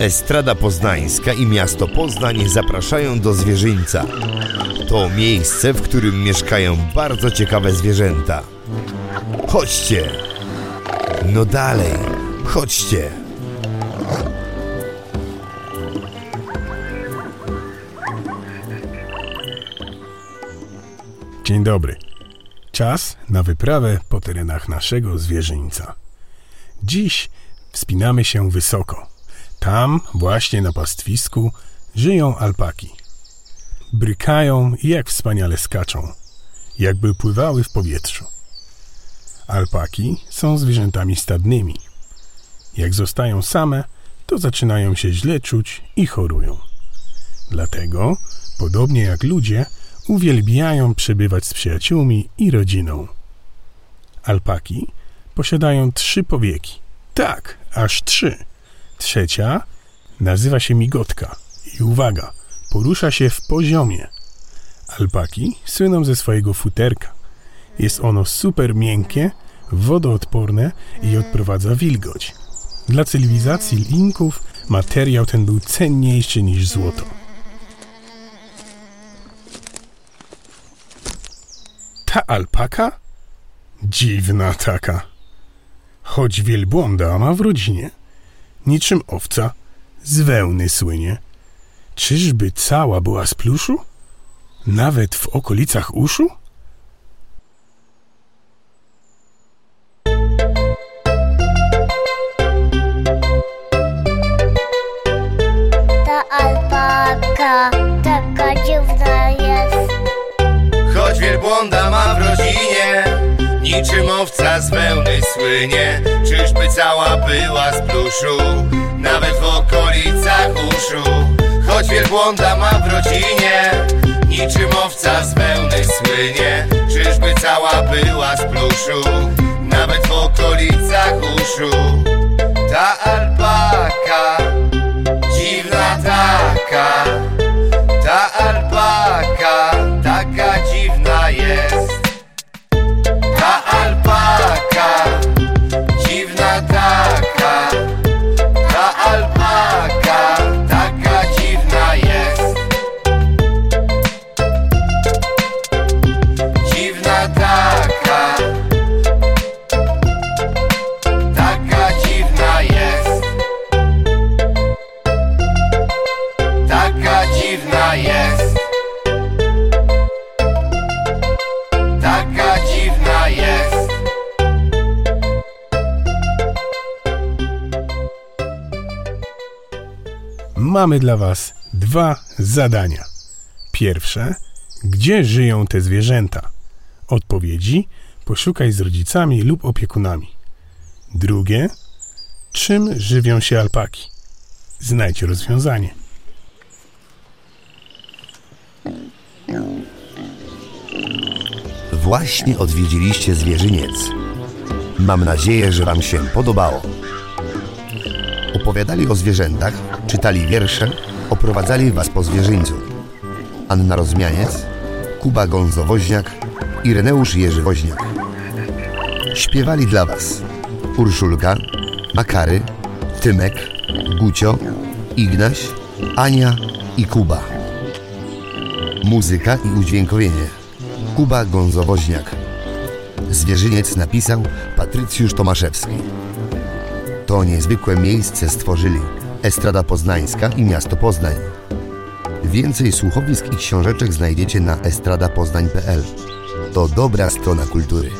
Estrada Poznańska i miasto Poznań zapraszają do zwierzyńca. To miejsce, w którym mieszkają bardzo ciekawe zwierzęta. Chodźcie! No dalej, chodźcie! Dzień dobry. Czas na wyprawę po terenach naszego zwierzyńca. Dziś wspinamy się wysoko. Tam, właśnie na pastwisku, żyją alpaki. Brykają i jak wspaniale skaczą, jakby pływały w powietrzu. Alpaki są zwierzętami stadnymi. Jak zostają same, to zaczynają się źle czuć i chorują. Dlatego, podobnie jak ludzie, uwielbiają przebywać z przyjaciółmi i rodziną. Alpaki posiadają trzy powieki. Tak, aż trzy. Trzecia nazywa się migotka i uwaga, porusza się w poziomie. Alpaki słyną ze swojego futerka. Jest ono super miękkie, wodoodporne i odprowadza wilgoć. Dla cywilizacji linków materiał ten był cenniejszy niż złoto. Ta alpaka? Dziwna taka. Choć wielbłąda ma w rodzinie. Niczym owca, z wełny słynie. Czyżby cała była z pluszu? Nawet w okolicach uszu? Ta alpaka taka dziwna jest. Choć wielbłąda ma w rodzinie Niczym owca z wełny słynie. Czyżby cała była z pluszu? Nawet w okolicach uszu. Choć wielbłąda ma w rodzinie Niczym owca z wełny słynie. Czyżby cała była z pluszu? Nawet w okolicach uszu. Ta alpaka Mamy dla Was dwa zadania. Pierwsze, gdzie żyją te zwierzęta? Odpowiedzi poszukaj z rodzicami lub opiekunami. Drugie, czym żywią się alpaki? Znajdź rozwiązanie. Właśnie odwiedziliście zwierzyniec. Mam nadzieję, że Wam się podobało. Opowiadali o zwierzętach, czytali wiersze, oprowadzali Was po zwierzyńcu. Anna Rozmianiec, Kuba Gonzo-Woźniak i Reneusz Jerzy Woźniak. Śpiewali dla Was Urszulka, Makary, Tymek, Gucio, Ignaś, Ania i Kuba. Muzyka i udźwiękowienie Kuba Gonzo-Woźniak. Zwierzyniec napisał Patrycjusz Tomaszewski. To niezwykłe miejsce stworzyli Estrada Poznańska i Miasto Poznań. Więcej słuchowisk i książeczek znajdziecie na estradapoznań.pl. To dobra strona kultury.